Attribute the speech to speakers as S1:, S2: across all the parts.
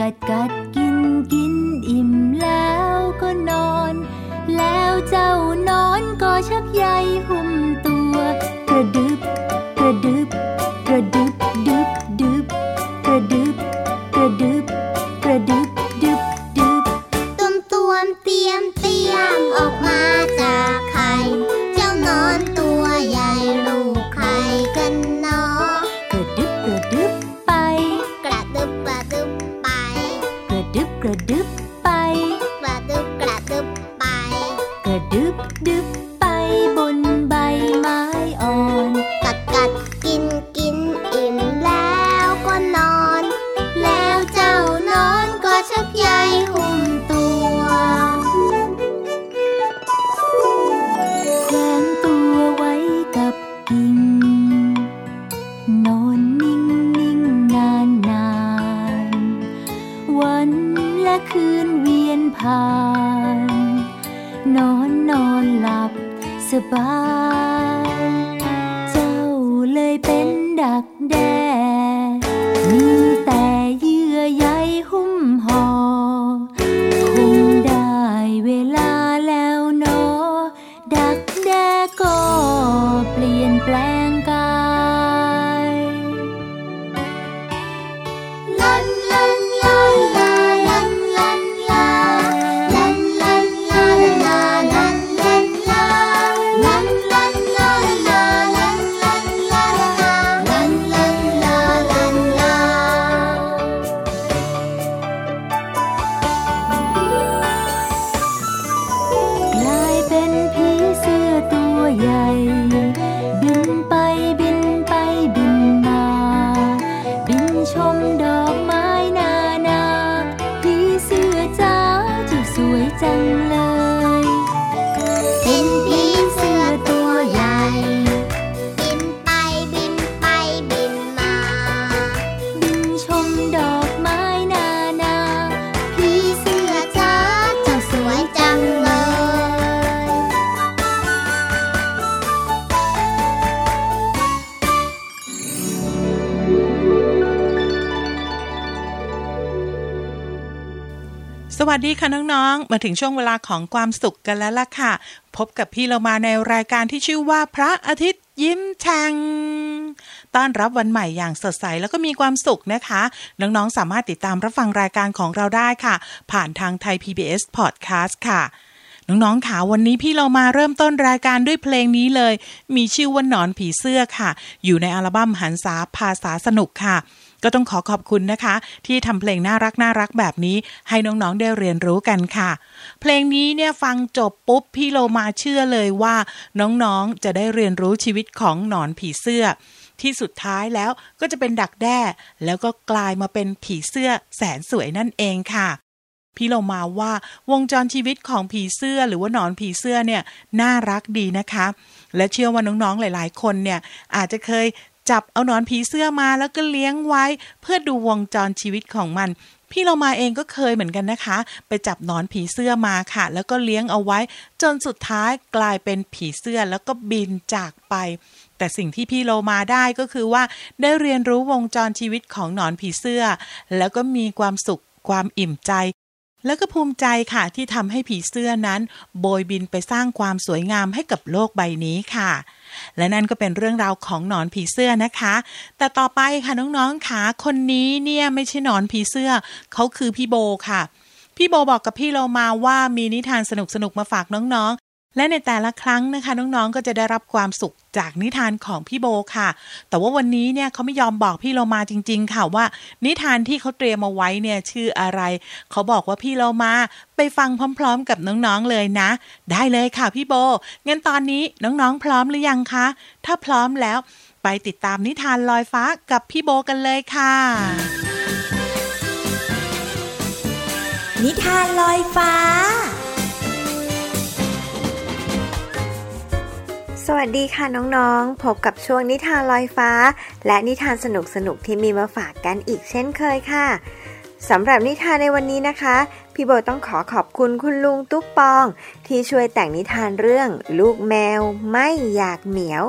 S1: กัดกัดกินกินอิ่มแล้วก็นอน แล้วเจ้านอนก็ชักใยหุ้มตัว กระดึบ กระดึบ กระดึบดึบดบ
S2: ดีค่ะน้องๆ มาถึงช่วงเวลาของความสุขกันแล้วล่ะค่ะ พบกับพี่เรามาในรายการที่ชื่อว่าพระอาทิตย์ยิ้มแฉ่งต้อนรับวันใหม่อย่างสดใสแล้วก็มีความสุขนะคะ น้องๆ สามารถติดตามรับฟังรายการของเราได้ค่ะ ผ่านทางไทย PBS Podcast ค่ะน้องๆค่ะวันนี้พี่เรามาเริ่มต้นรายการด้วยเพลงนี้เลย มีชื่อว่าหนอนผีเสื้อค่ะ อยู่ในอัลบั้มหันษาภาษาสนุกค่ะ ก็ต้องขอขอบคุณนะคะ ที่ทำเพลงน่ารักน่ารักแบบนี้ ให้น้องๆได้เรียนรู้กันค่ะ เพลงนี้เนี่ยฟังจบปุ๊บพี่โลมาเชื่อเลยว่าน้องๆจะได้เรียนรู้ชีวิตของหนอนผีเสื้อ ที่สุดท้ายแล้วก็จะเป็นดักแด้ แล้วก็กลายมาเป็นผีเสื้อแสนสวยนั่นเองค่ะพี่เรามาว่าวงจรชีวิตของผีเสื้อหรือว่าหนอนผีเสื้อเนี่ยน่ารักดีนะคะ และเชื่อว่าน้องๆหลาย ๆ คนเนี่ยอาจจะเคย จับเอาหนอนผีเสื้อมาแล้วก็เลี้ยงไว้ เพื่อดูวงจรชีวิตของมัน พี่เรามาเองก็เคยเหมือนกันนะคะ ไปจับหนอนผีเสื้อมาค่ะ แล้วก็เลี้ยงเอาไว้ จนสุดท้ายกลายเป็นผีเสื้อแล้วก็บินจากไปแต่สิ่งที่พี่โลมาได้ก็คือว่าได้เรียนรู้วงจรชีวิตของหนอนผีเสื้อ แล้วก็มีความสุขความอิ่มใจ แล้วก็ภูมิใจค่ะที่ทำให้ผีเสื้อนั้น โบยบินไปสร้างความสวยงามให้กับโลกใบนี้ค่ะ และนั่นก็เป็นเรื่องราวของหนอนผีเสื้อนะคะ แต่ต่อไปค่ะน้องๆค่ะคนนี้เนี่ยไม่ใช่หนอนผีเสื้อ เขาคือพี่โบค่ะพี่โบบอกกับพี่เรามาว่ามีนิทานสนุกๆมาฝากน้อง และในแต่ละครั้งนะคะ น้องๆ ก็จะได้รับความสุขจากนิทานของพี่โบค่ะ แต่ว่าวันนี้เนี่ยเขาไม่ยอมบอกพี่เรามาจริง ๆ ค่ะว่า นิทานที่เขาเตรียมมาไว้เนี่ยชื่ออะไร เขาบอกว่าพี่เรามาไปฟังพร้อม ๆ กับน้องๆเลยนะ ได้เลยค่ะพี่โบงั้นตอนนี้น้องๆพร้อมหรือยังคะ ถ้าพร้อมแล้วไปติดตามนิทานลอยฟ้ากับพี่โบกันเลยค่ะ
S3: นิทานลอยฟ้า
S4: สวัสดีค่ะน้องๆ พบกับช่วงนิทานลอยฟ้า และนิทานสนุกๆที่มีมาฝากกันอีกเช่นเคยค่ะสำหรับนิทานในวันนี้นะคะ พี่โบต้องขอขอบคุณคุณลุงตุ๊กปอง ที่ช่วยแต่งนิทานเรื่อง ลูกแมวไม่อยากเหมียว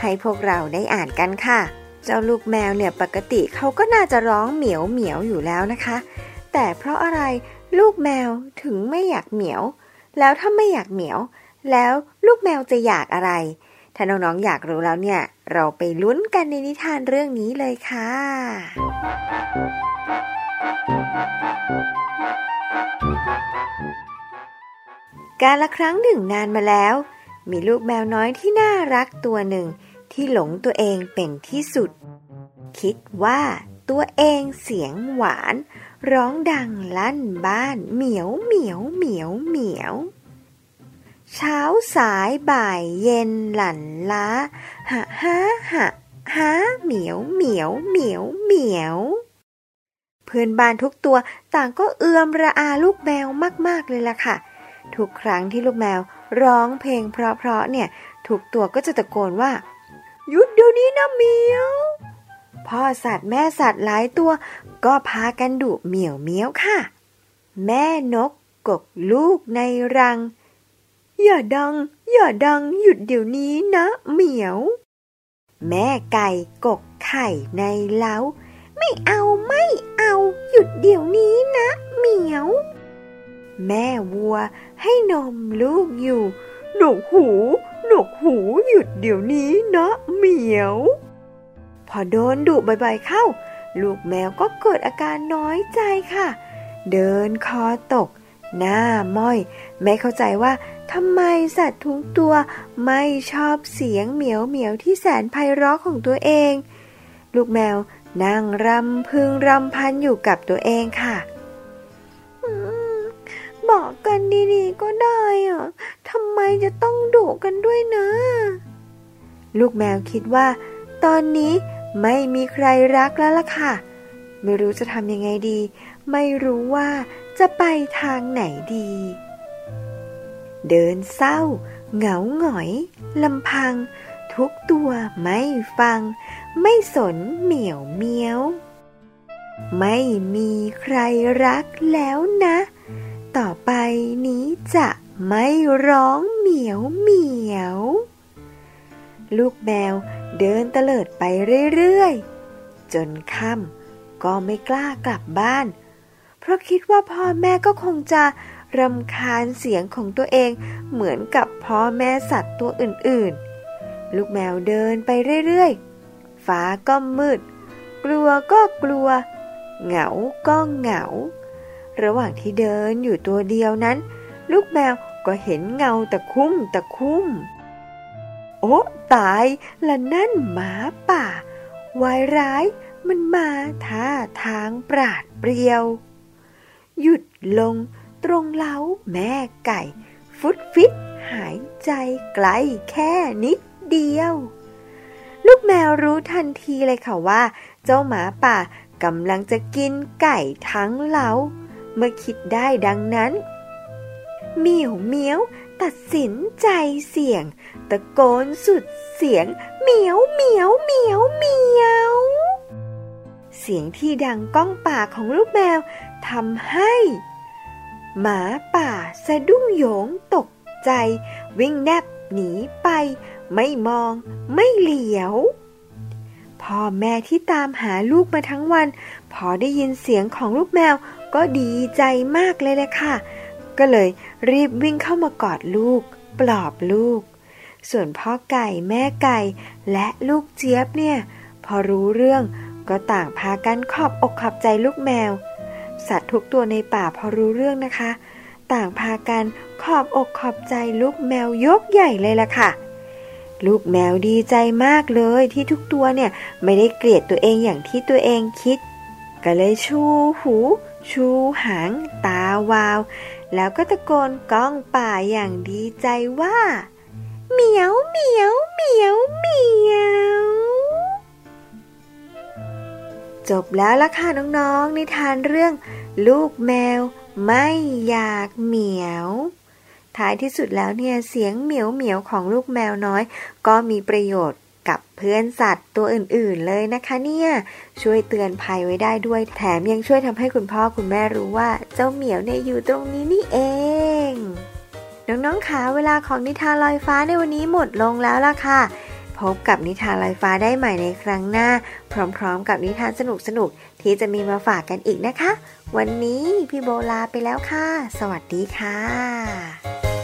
S4: ให้พวกเราได้อ่านกันค่ะ เจ้าลูกแมวเนี่ยปกติเขาก็น่าจะร้องเหมียวเหมียวอยู่แล้วนะคะ แต่เพราะอะไรลูกแมวถึงไม่อยากเหมียว แล้วถ้าไม่อยากเหมียว แล้วลูกแมวจะอยากอะไร ถ้าน้องๆอยากรู้แล้วเนี่ย เราไปลุ้นกันในนิทานเรื่องนี้เลยค่ะ การละครั้งหนึ่งนานมาแล้ว มีลูกแมวน้อยที่น่ารักตัวหนึ่งที่หลงตัวเองเป็นที่สุด คิดว่าตัวเองเสียงหวาน ร้องดังลั่นบ้านเหมียวเหมียวเหมียวเหมียว เช้าสายบ่ายเย็นหลั่นล้าหะฮะหะฮะเหมียวเหมียวเหมียวเหมียว เพื่อนบ้านทุกตัวต่างก็เอือมระอาลูกแมวมาก ๆ เลยล่ะค่ะ ทุกครั้งที่ลูกแมวร้องเพลงเพราะๆเนี่ย ทุกตัวก็จะตะโกนว่า หยุดเดี๋ยวนี้นะเหมียวพ่อสัตว์แม่สัตว์หลายตัว ก็พากันดุเหมียวเมียวค่ะ แม่นกกกลูกในรัง อย่าดัง อย่าดังหยุดเดี๋ยวนี้นะเหมียว แม่ไก่กกไข่ในเล้า ไม่เอาไม่เอา หยุดเดี๋ยวนี้นะเหมียว แม่วัวให้นมลูกอยู่ หนวกหู หนวกหูหยุดเดี๋ยวนี้นะเหมียว พอโดนดุบ่อยๆเข้า ลูกแมวก็เกิดอาการน้อยใจค่ะ เดินคอตก หน้าม้อย ไม่เข้าใจว่าทำไมสัตว์ทุกตัวไม่ชอบเสียงเหมียวเหมียวที่แสนไพเราะของตัวเอง ลูกแมวนั่งรำพึงรำพันอยู่กับตัวเองค่ะบอกกันดีๆก็ได้อะทำไมจะต้องดุกันด้วยนะ ลูกแมวคิดว่า ตอนนี้ไม่มีใครรักแล้วล่ะค่ะ ไม่รู้จะทำยังไงดี ไม่รู้ว่า จะไปทางไหนดี เดินเศร้า เหงาหงอยลำพัง ทุกตัวไม่ฟัง ไม่สนเหมียวเมียว ไม่มีใครรักแล้วนะ ต่อไปนี้จะไม่ร้องเหมียวเหมียว ลูกแมวเดินเตลิดไปเรื่อย ๆ จนค่ำก็ไม่กล้ากลับบ้าน เพราะคิดว่าพ่อแม่ก็คงจะรำคาญเสียงของตัวเองเหมือนกับพ่อแม่สัตว์ตัวอื่นๆ ลูกแมวเดินไปเรื่อยๆ ฟ้าก็มืด กลัวก็กลัว เหงาก็เหงา ระหว่างที่เดินอยู่ตัวเดียวนั้น ลูกแมวก็เห็นเงาตะคุ่มตะคุ่ม โอ้ตายละนั่นหมาป่าวายร้ายมันมาท่าทางปราดเปรียว หยุดลงตรงเล้าแม่ไก่ ฟุดฟิตหายใจไกลแค่นิดเดียว ลูกแมวรู้ทันทีเลยค่ะว่า เจ้าหมาป่ากำลังจะกินไก่ทั้งเล้า เมื่อคิดได้ดังนั้นเหมียวเมียวตัดสินใจเสี่ยง ตะโกนสุดเสียงเหมียวเหมียวเหมียวเหมียว เสียงที่ดังก้องป่ากของลูกแมว ทำให้ หมาป่าสะดุ้งโยงตกใจ วิ่งแนบหนีไป ไม่มองไม่เหลียว พ่อแม่ที่ตามหาลูกมาทั้งวัน พอได้ยินเสียงของลูกแมวก็ดีใจมากเลยแหละค่ะ ก็เลยรีบวิ่งเข้ามากอดลูก ปลอบลูก ส่วนพ่อไก่แม่ไก่ และลูกเจี๊ยบเนี่ย พอรู้เรื่องก็ต่างพากันขอบอกขอบใจลูกแมว สัตว์ทุกตัวในป่าพอรู้เรื่องนะคะ ต่างพากันขอบอกขอบใจลูกแมวยกใหญ่เลยล่ะค่ะ ลูกแมวดีใจมากเลยที่ทุกตัวเนี่ยไม่ได้เกลียดตัวเองอย่างที่ตัวเองคิด ก็เลยชูหู ชูหาง ตาวาว แล้วก็ตะโกนก้องป่าอย่างดีใจว่าเหมียวเหมียวเหมียวเหมียว จบแล้วล่ะค่ะน้องๆ นิทานเรื่อง ลูกแมวไม่อยากเหมียว ท้ายที่สุดแล้วเนี่ยเสียงเหมียวเหมียวของลูกแมวน้อย ก็มีประโยชน์กับเพื่อนสัตว์ตัวอื่นๆเลยนะคะเนี่ยช่วยเตือนภัยไว้ได้ด้วยแถมยังช่วยทำให้คุณพ่อคุณแม่รู้ว่าเจ้าเหมียวเนี่ยอยู่ตรงนี้นี่เองน้องๆคะเวลาของนิทานลอยฟ้าในวันนี้หมดลงแล้วล่ะค่ะ พบกับนิทานลอยฟ้าได้ใหม่ในครั้งหน้า พร้อมๆ กับนิทานสนุกๆ ที่จะมีมาฝากกันอีกนะคะ วันนี้พี่โบลาไปแล้วค่ะ สวัสดีค่ะ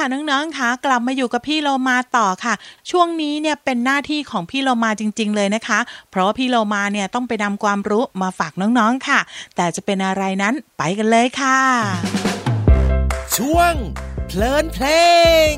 S2: ค่ะน้องๆค่ะกลับมาอยู่กับพี่โลมาต่อค่ะ ช่วงนี้เนี่ยเป็นหน้าที่ของพี่โลมาจริง ๆ เลยนะคะ เพราะว่าพี่โลมาเนี่ยต้องไปนำความรู้มาฝากน้องๆค่ะ แต่จะเป็นอะไรนั้นไปกันเลยค่ะ
S5: ช่วงเพลินเพลง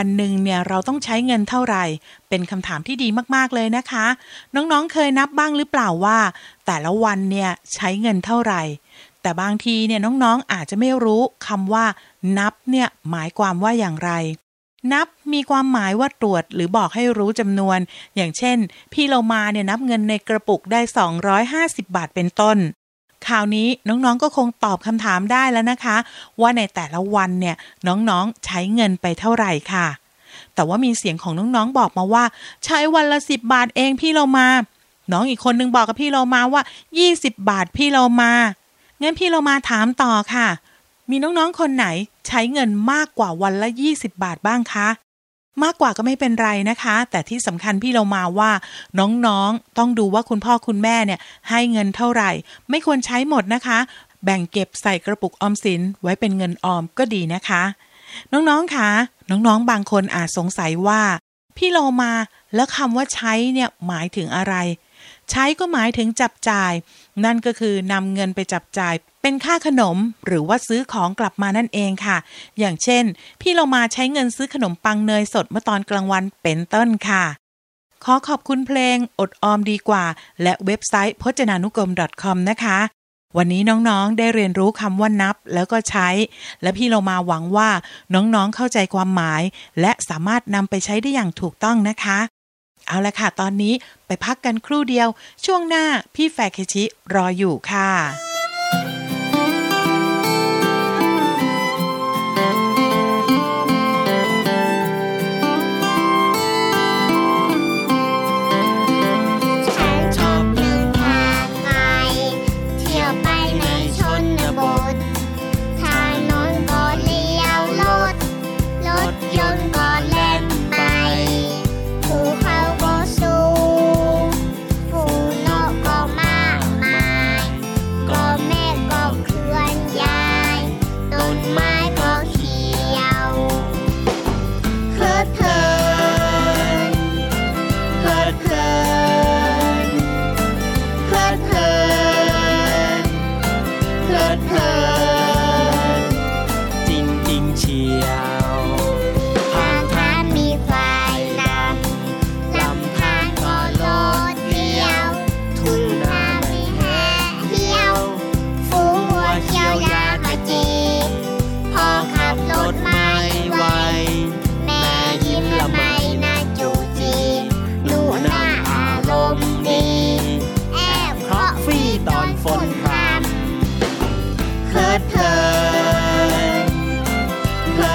S3: วันหนึ่งเนี่ยเราต้องใช้เงินเท่าไหร่ เป็นคำ
S2: ถามที่ดีมากๆเลยนะคะ น้องๆเคยนับบ้างหรือเปล่าว่า แต่ละวันเนี่ยใช้เงินเท่าไหร่ แต่บางทีเนี่ยน้องๆอาจจะไม่รู้คำว่า นับเนี่ยหมายความว่าอย่างไร นับมีความหมายว่าตรวจหรือบอกให้รู้จำนวน อย่างเช่น พี่เรามาเนี่ยนับเงินในกระปุกได้ 250 บาทเป็นต้น คราวนี้น้องๆก็คงตอบคำถามได้แล้วนะคะ ว่าในแต่ละวันเนี่ยน้องๆใช้เงินไปเท่าไหร่ค่ะ แต่ว่ามีเสียงของน้องๆบอกมาว่า ใช้วันละสิบบาทเองพี่เรามา น้องอีกคนนึงบอกกับพี่เรามาว่า 20 บาทพี่เรามางั้นพี่เรามาถามต่อค่ะ มีน้องๆคนไหนใช้เงินมากกว่าวันละ 20 บาทบ้างคะ มากกว่าก็ไม่เป็นไรนะคะ แต่ที่สำคัญพี่เรามาว่าน้องๆ ต้องดูว่าคุณพ่อคุณแม่เนี่ยให้เงินเท่าไหร่ ไม่ควรใช้หมดนะคะ แบ่งเก็บใส่กระปุกออมสินไว้เป็นเงินออมก็ดีนะคะ น้องๆคะน้องๆบางคนอาจสงสัยว่า พี่โลมาแล้วคำว่าใช้เนี่ยหมายถึงอะไร ใช้ก็หมายถึงจับจ่าย นั่นก็คือนำเงินไปจับจ่าย เป็นค่าขนมหรือว่าซื้อของกลับมานั่นเองค่ะ อย่างเช่น พี่เรามาใช้เงินซื้อขนมปังเนยสดเมื่อตอนกลางวันเป็นต้นค่ะ ขอขอบคุณเพลงอดออมดีกว่า และเว็บไซต์พจนานุกรม .com นะคะ วันนี้น้องๆได้เรียนรู้คำว่านับแล้วก็ใช้ และพี่เรามาหวังว่าน้องๆเข้าใจความหมาย และสามารถนำไปใช้ได้อย่างถูกต้องนะคะเอาละค่ะ ตอนนี้ไปพักกันครู่เดียว ช่วงหน้าพี่แฟเคชิรออยู่ค่ะ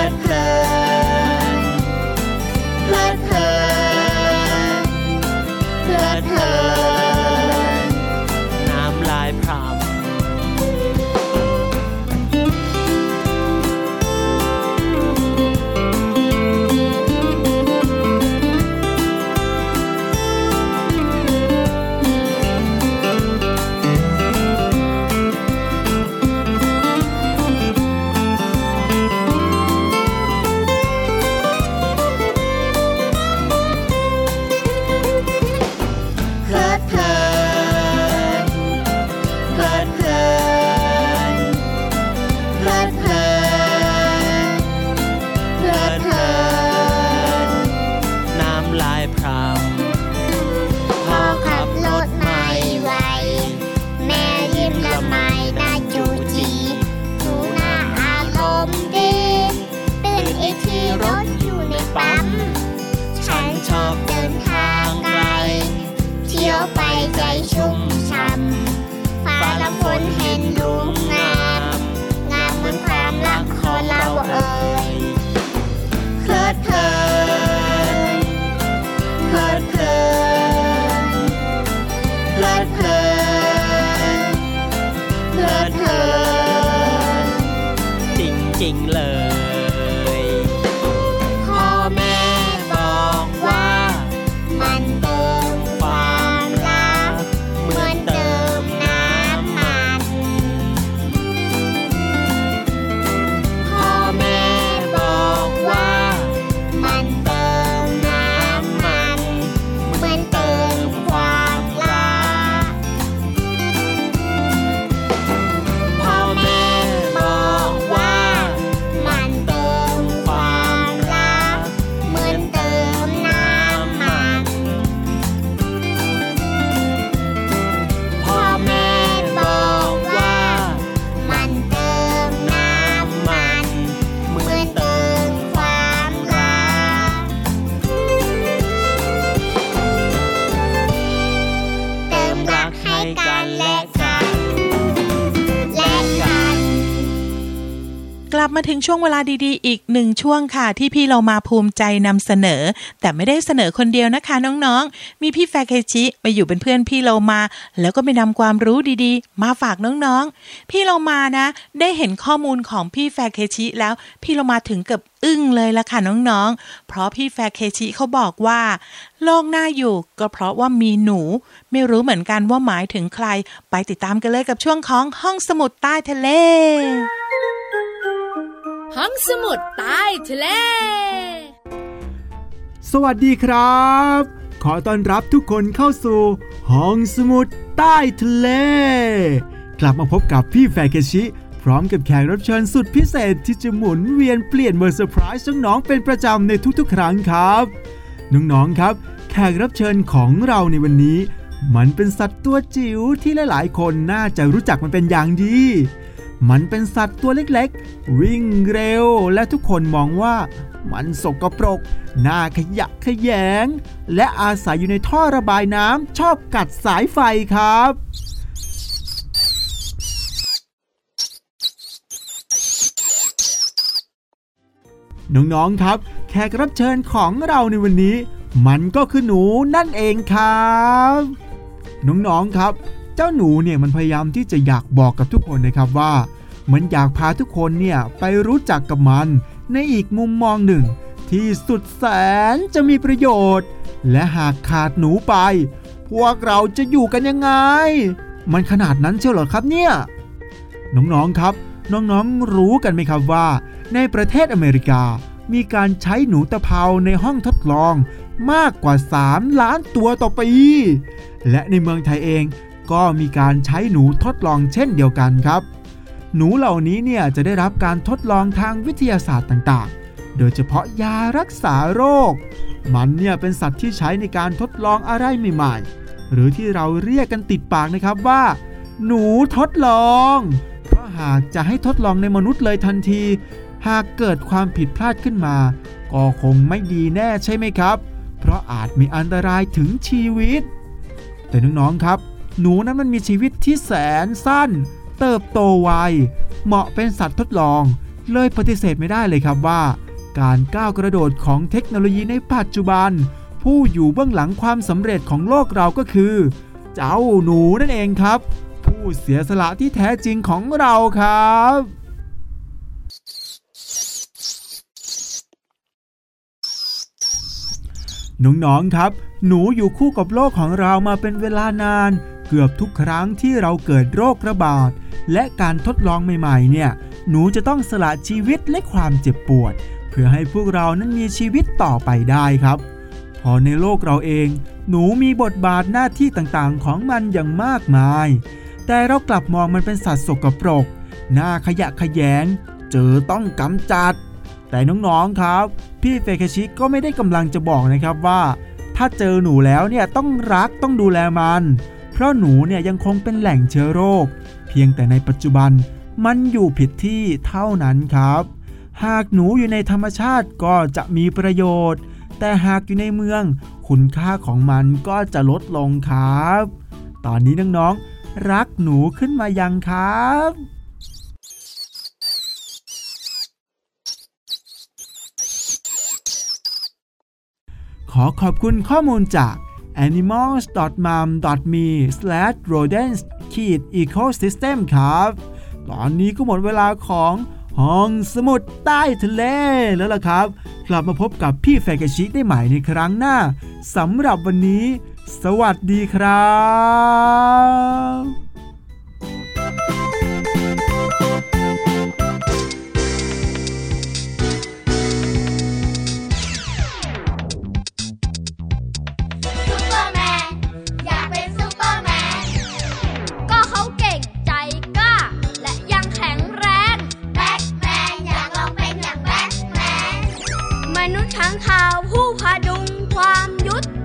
S3: เถึง
S6: ช่ว
S3: งเวลาดี
S2: ๆ อีกหนึ่งช่วงค่ะ ที่พี่เรามาภูมิใจนำเสนอ แต่ไม่ได้เสนอคนเดียวนะคะน้องๆ มีพี่แฟเคชิมาอยู่เป็นเพื่อนพี่เรามา แล้วก็ไปนำความรู้ดีๆ มาฝากน้องๆ พี่เรามานะ ได้เห็นข้อมูลของพี่แฟเคชิแล้วพี่เรามาถึงกับอึ้งเลยละค่ะน้องๆ เพราะพี่แฟเคชิเขาบอกว่า โลกน่าอยู่ก็เพราะว่ามีหนู ไม่รู้เหมือนกันว่าหมายถึงใคร ไปติดตามกันเลยกับช่วงของห้องสมุดใต้ทะเล
S7: ห้องสมุดใต้ทะเล
S8: สวัสดีครับ ขอต้อนรับทุกคนเข้าสู่ห้องสมุดใต้ทะเล กลับมาพบกับพี่แฟเคชิ พร้อมกับแขกรับเชิญสุดพิเศษที่จะหมุนเวียนเปลี่ยนเบอร์เซอร์ไพรส์น้องๆเป็นประจำในทุกๆ ครั้งครับ น้องๆครับ แขกรับเชิญของเราในวันนี้ มันเป็นสัตว์ตัวจิ๋วที่หลายๆ คนน่าจะรู้จักมันเป็นอย่างดี มันเป็นสัตว์ตัวเล็กๆ วิ่งเร็วและทุกคนมองว่ามันสกปรกน่าขยะขยง และอาศัยอยู่ในท่อระบายน้ำชอบกัดสายไฟครับ น้องๆครับ แขกรับเชิญของเราในวันนี้ มันก็คือหนูนั่นเองครับ น้องๆครับ เจ้าหนูเนี่ยมันพยายามที่จะอยากบอกกับทุกคนนะครับว่า มันอยากพาทุกคนเนี่ยไปรู้จักกับมัน ในอีกมุมมองหนึ่ง ที่สุดแสนจะมีประโยชน์ และหากขาดหนูไป พวกเราจะอยู่กันยังไง มันขนาดนั้นเชียวเหรอครับเนี่ย น้องๆครับ น้องๆรู้กันไหมครับว่า ในประเทศอเมริกา มีการใช้หนูตะเภาในห้องทดลอง มากกว่า 3 ล้านตัวต่อปี และในเมืองไทยเองก็มีการใช้หนูทดลองเช่นเดียวกันครับ หนูเหล่านี้เนี่ยจะได้รับการทดลองทางวิทยาศาสตร์ต่างๆ โดยเฉพาะยารักษาโรค มันเนี่ยเป็นสัตว์ที่ใช้ในการทดลองอะไรใหม่ๆ หรือที่เราเรียกกันติดปากนะครับว่า หนูทดลอง เพราะหากจะให้ทดลองในมนุษย์เลยทันที หากเกิดความผิดพลาดขึ้นมา ก็คงไม่ดีแน่ใช่ไหมครับ เพราะอาจมีอันตรายถึงชีวิต แต่น้องๆครับ หนูนั้นมันมีชีวิตที่แสนสั้น เติบโตไวเหมาะเป็นสัตว์ทดลอง เลยปฏิเสธไม่ได้เลยครับว่า การก้าวกระโดดของเทคโนโลยีในปัจจุบัน ผู้อยู่เบื้องหลังความสำเร็จของโลกเราก็คือ เจ้าหนูนั่นเองครับ ผู้เสียสละที่แท้จริงของเราครับน้องๆ ครับ หนูอยู่คู่กับโลกของเรามาเป็นเวลานาน เกือบทุกครั้งที่เราเกิดโรคระบาด และการทดลองใหม่ๆ เนี่ย หนูจะต้องสละชีวิตและความเจ็บปวด เพื่อให้พวกเรานั้นมีชีวิตต่อไปได้ครับ พอในโลกเราเอง หนูมีบทบาทหน้าที่ต่างๆ ของมันอย่างมากมาย แต่เรากลับมองมันเป็นสัตว์สกปรก หน้าขยะแขยง เจอต้องกำจัด แต่น้องๆ ครับ พี่เฟคชิก็ไม่ได้กำลังจะบอกนะครับว่า ถ้าเจอหนูแล้วเนี่ยต้องรักต้องดูแลมัน เพราะหนูเนี่ยยังคงเป็นแหล่งเชื้อโรค พียงแต่ในปัจจุบันมันอยู่ผิดที่เท่านั้นครับ หากหนูอยู่ในธรรมชาติก็จะมีประโยชน์ แต่หากอยู่ในเมือง คุณค่าของมันก็จะลดลงครับ ตอนนี้น้องๆรักหนูขึ้นมายังครับขอขอบคุณข้อมูลจาก animals.mom.me/rodents ขีด ecosystem ครับ ตอนนี้ก็หมดเวลาของห้องสมุดใต้ทะเลแล้วล่ะครับ กลับมาพบกับพี่แฟกชิได้ใหม่ในครั้งหน้าสำหรับวันนี้ สวัสดีครับ
S3: นุ
S7: ษย์ทั้างข่าวผู้พดุงความยุติ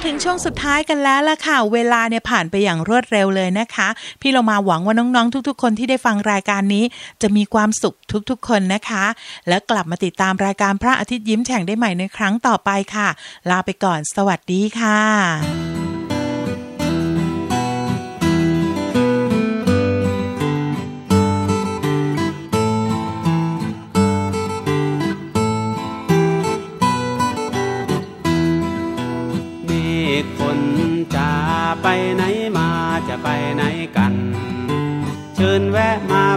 S7: มา
S2: ถึงช่วงสุดท้ายกันแล้วล่ะค่ะ เวลาเนี่ยผ่านไปอย่างรวดเร็วเลยนะคะ พี่เรามาหวังว่าน้องๆ ทุก ๆ คนที่ได้ฟังรายการนี้ จะมีความสุขทุกๆ คนนะคะ แล้วกลับมาติดตามรายการพระอาทิตย์ยิ้มแฉ่งได้ใหม่ในครั้งต่อไปค่ะ ลาไปก่อน สวัสดีค่ะ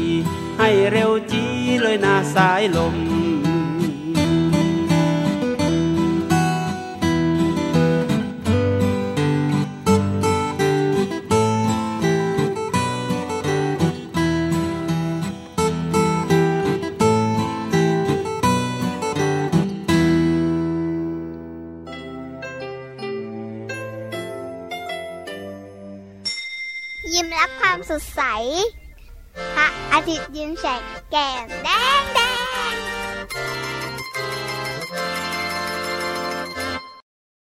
S6: ี ให้เร็วจีเลยนะสายลม
S7: ยิ้มรับความสดใส อาทิตย์ยิ้มแฉกแก้มแดง